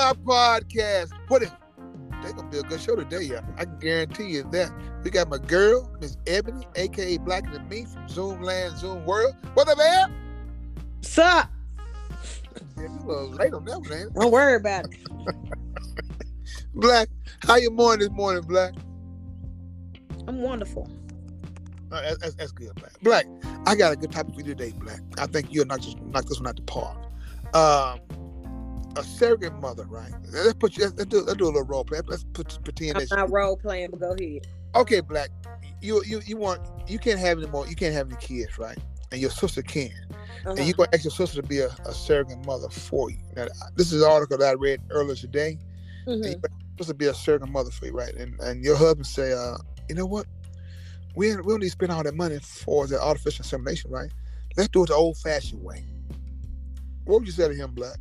my podcast. What if they gonna be a good show today, y'all? I can guarantee you that. We got my girl, Miss Ebony, aka Black Than Me from Zoom Land, Zoom World. What up, man? Sup? Yeah, you a little late on that one, ain't it? Don't worry about it. Black, how you morning this morning, Black? I'm wonderful. Uh, that's, that's, good, Black. Black, I got a good topic for you today, Black. I think you'll not just knock this one out the park. Um, a surrogate mother, right? Let's put you. Let's do, let's do a little role play. Let's put pretend I'm not role playing, but go ahead. Okay, Black. You you you want you can't have any more. You can't have any kids, right? And your sister can, Uh-huh. and you gonna ask your sister to be a, a surrogate mother for you. Now, this is an article that I read earlier today. And Mhm. you supposed to be a surrogate mother for you, right? And and your husband say, uh, you know what? We we don't need to spend all that money for the artificial insemination, right? Let's do it the old fashioned way. What would you say to him, Black?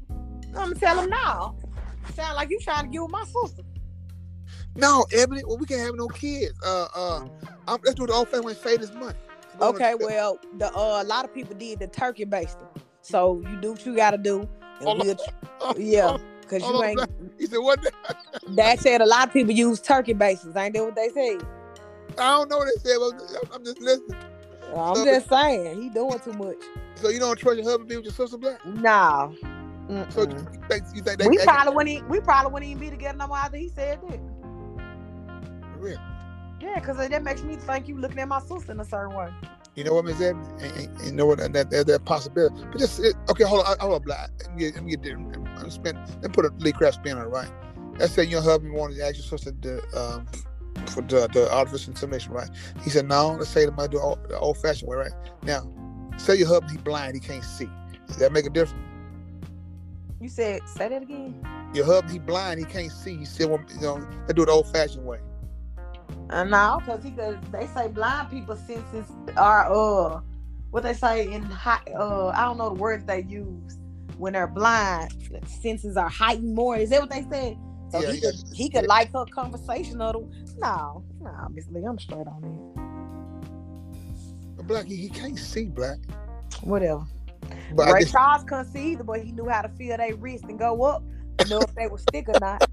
I'm gonna tell him now. Sound like you trying to get with my sister. No, Ebony, well, we can't have no kids. Uh, uh, I'm, let's do the old family way. This money. Okay, well, the uh, a lot of people did the turkey basting, so you do what you gotta do. And we'll, yeah, cause you on, ain't. Black. He said, "What?" the- That said, a lot of people use turkey bases. Ain't that what they say? I don't know what they said. But I'm just listening. I'm So- just saying, he doing too much. So you don't trust your husband to be with your sister, Black? Nah. So Mm-mm. you think you think they? we they- probably wouldn't. e- We probably wouldn't even be together no more after he said that. Really? Yeah, cause that makes me think you looking at my sister in a certain way. You know what, Miss Ebony? And, and- and you know what? That that, that possibility. But just it, okay. Hold on. Hold on, Black. Let me get, let me get there. I'm spin. Let me put a Lee Craft spin on it, right? Let's say your husband wanted to ask your sister to, um, for the, the artificial insemination, right? He said no. Let's say the might do the old fashioned way, right? Now, say your husband he blind, he can't see. Does that make a difference? You said, say that again. Your husband he blind, he can't see. He still want you know they do it the old fashioned way. Uh, no, because he could. They say blind people senses are uh, what they say in high. Uh, I don't know the words they use when they're blind. Senses are heightened more. Is that what they said? So Yeah, he yeah, could he could yeah. like her conversation of the. No, no, Miss Lee, I'm straight on But black, he, he can't see black. Whatever. But Ray guess, Charles couldn't see either, but he knew how to feel their wrist and go up to know if they were stick or not.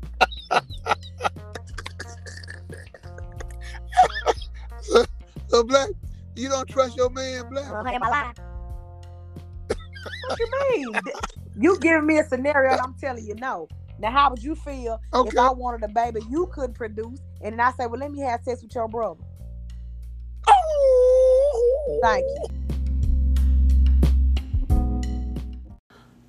so black, you don't trust your man, black. What you mean? You giving me a scenario and I'm telling you no. Now, how would you feel Okay. if I wanted a baby you couldn't produce, and then I say, "Well, let me have sex with your brother." Oh! Thank you.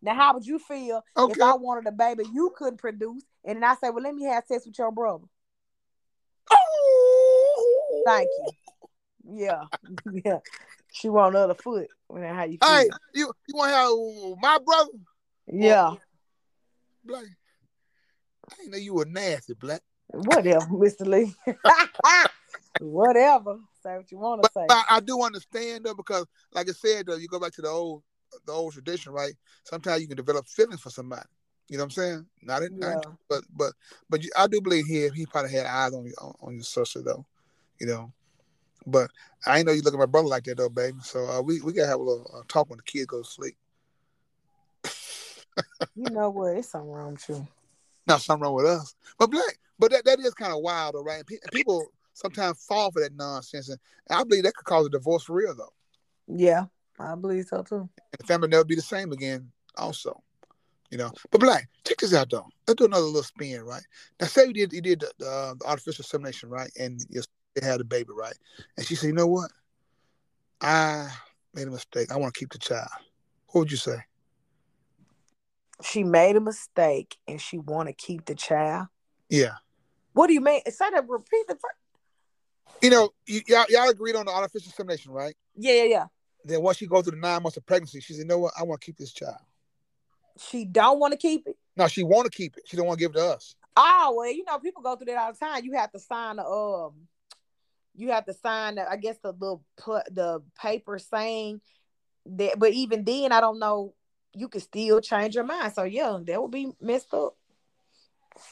Now, how would you feel if I wanted a baby you couldn't produce, and then I say, "Well, let me have sex with your brother"? Oh. Thank you. Yeah, yeah. She want other foot. How you feel? Hey, you you want to have my brother? Yeah. Black. I didn't know you were nasty, black. Whatever, Mr. Lee. Whatever. Say what you want to say. I, I do understand though, because like I said though, you go back to the old the old tradition, right? Sometimes you can develop feelings for somebody. You know what I'm saying? Not in, not in- but but but you, I do believe he he probably had eyes on you on, on your sister though, you know. But I ain't know you look at my brother like that though, baby. So uh, we we gotta have a little uh, talk when the kid goes to sleep. You know what? It's something wrong with you. Not something wrong with us, but black. But that, that is kind of wild, though, right? And people sometimes fall for that nonsense, and I believe that could cause a divorce for real, though. Yeah, I believe so too. And the family never be the same again, also. You know, but black, check this out though. Let's do another little spin, right? Now, say you did you did the, uh, the artificial insemination, right? And you had a baby, right? And she said, "You know what? I made a mistake. I want to keep the child." What would you say? She made a mistake and she want to keep the child. Yeah, What do you mean? Say that. Repeat the first. you know, y- y'all, y'all agreed on the artificial insemination, right? Yeah, yeah, yeah. Then once she goes through the nine months of pregnancy, she said, "You know what? I want to keep this child." She don't want to keep it. No, she want to keep it. She don't want to give it to us. Oh well, you know people go through that all the time. You have to sign a um you have to sign. the- I guess the little put the paper saying that. But even then, I don't know. You can still change your mind. So yeah, that would be messed up.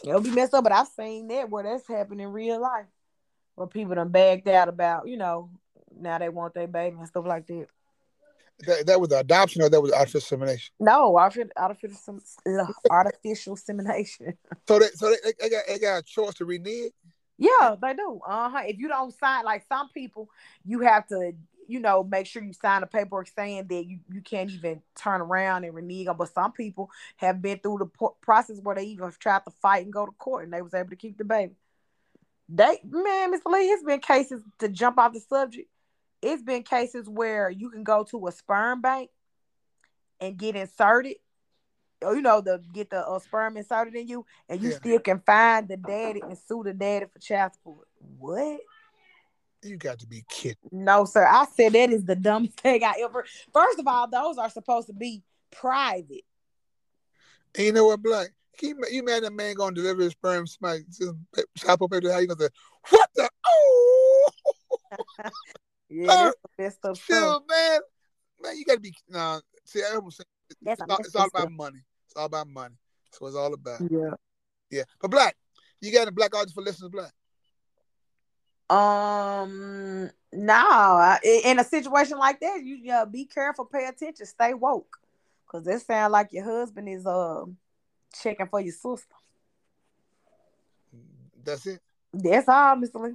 It'll be messed up. But I've seen that where that's happened in real life, where people done bagged out about you know now they want their baby and stuff like that. That, that was the adoption or that was artificial insemination. No, artificial artificial, sem- ugh, artificial insemination. So they so they, they got they got a choice to renege. Yeah, they do. Uh huh. If you don't sign, like some people, you have to, you know, make sure you sign a paperwork saying that you, you can't even turn around and renege. But some people have been through the po- process where they even tried to fight and go to court, and they was able to keep the baby. They man, Miss Lee, it's been cases to jump off the subject. It's been cases where you can go to a sperm bank and get inserted. You know, the get the uh, sperm inserted in you, and you Yeah. still can find the daddy and sue the daddy for child support. What? You got to be kidding. No, sir. I said that is the dumbest thing I ever. First of all, those are supposed to be private. And you know what, Black? Can you, mad that man gonna deliver his sperm? Somebody child support paper. How you gonna say, what the? Oh, Yeah, Uh, that's the best of man. Man, you gotta be. Nah, see, I almost say That's it's all, it's all about money. It's all about money. That's what it's all about. Yeah. Yeah, but Black, you got a Black audience for listeners, Black. Um. No, I- in a situation like that, you yeah, be careful, pay attention, stay woke, cause it sounds like your husband is uh checking for your sister. That's it. That's all, Mr. Lee.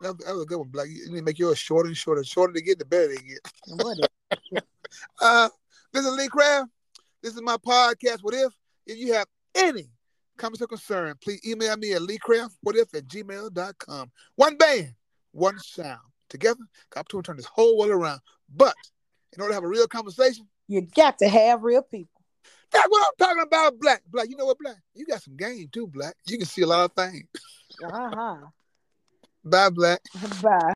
That, that was a good one, Black. You need to make yours shorter and shorter. The shorter they get, the better they get. What Uh, this is Lee Craft. This is my podcast. What if? If you have any comments or concern, please email me at leecraftwhatif at gmail.com. One band, one sound. Together, got to turn this whole world around. But in order to have a real conversation, you got to have real people. that's what I'm talking about, Black. Black, you know what, Black? You got some game too, Black. You can see a lot of things. Uh huh. Bye, Black. Bye.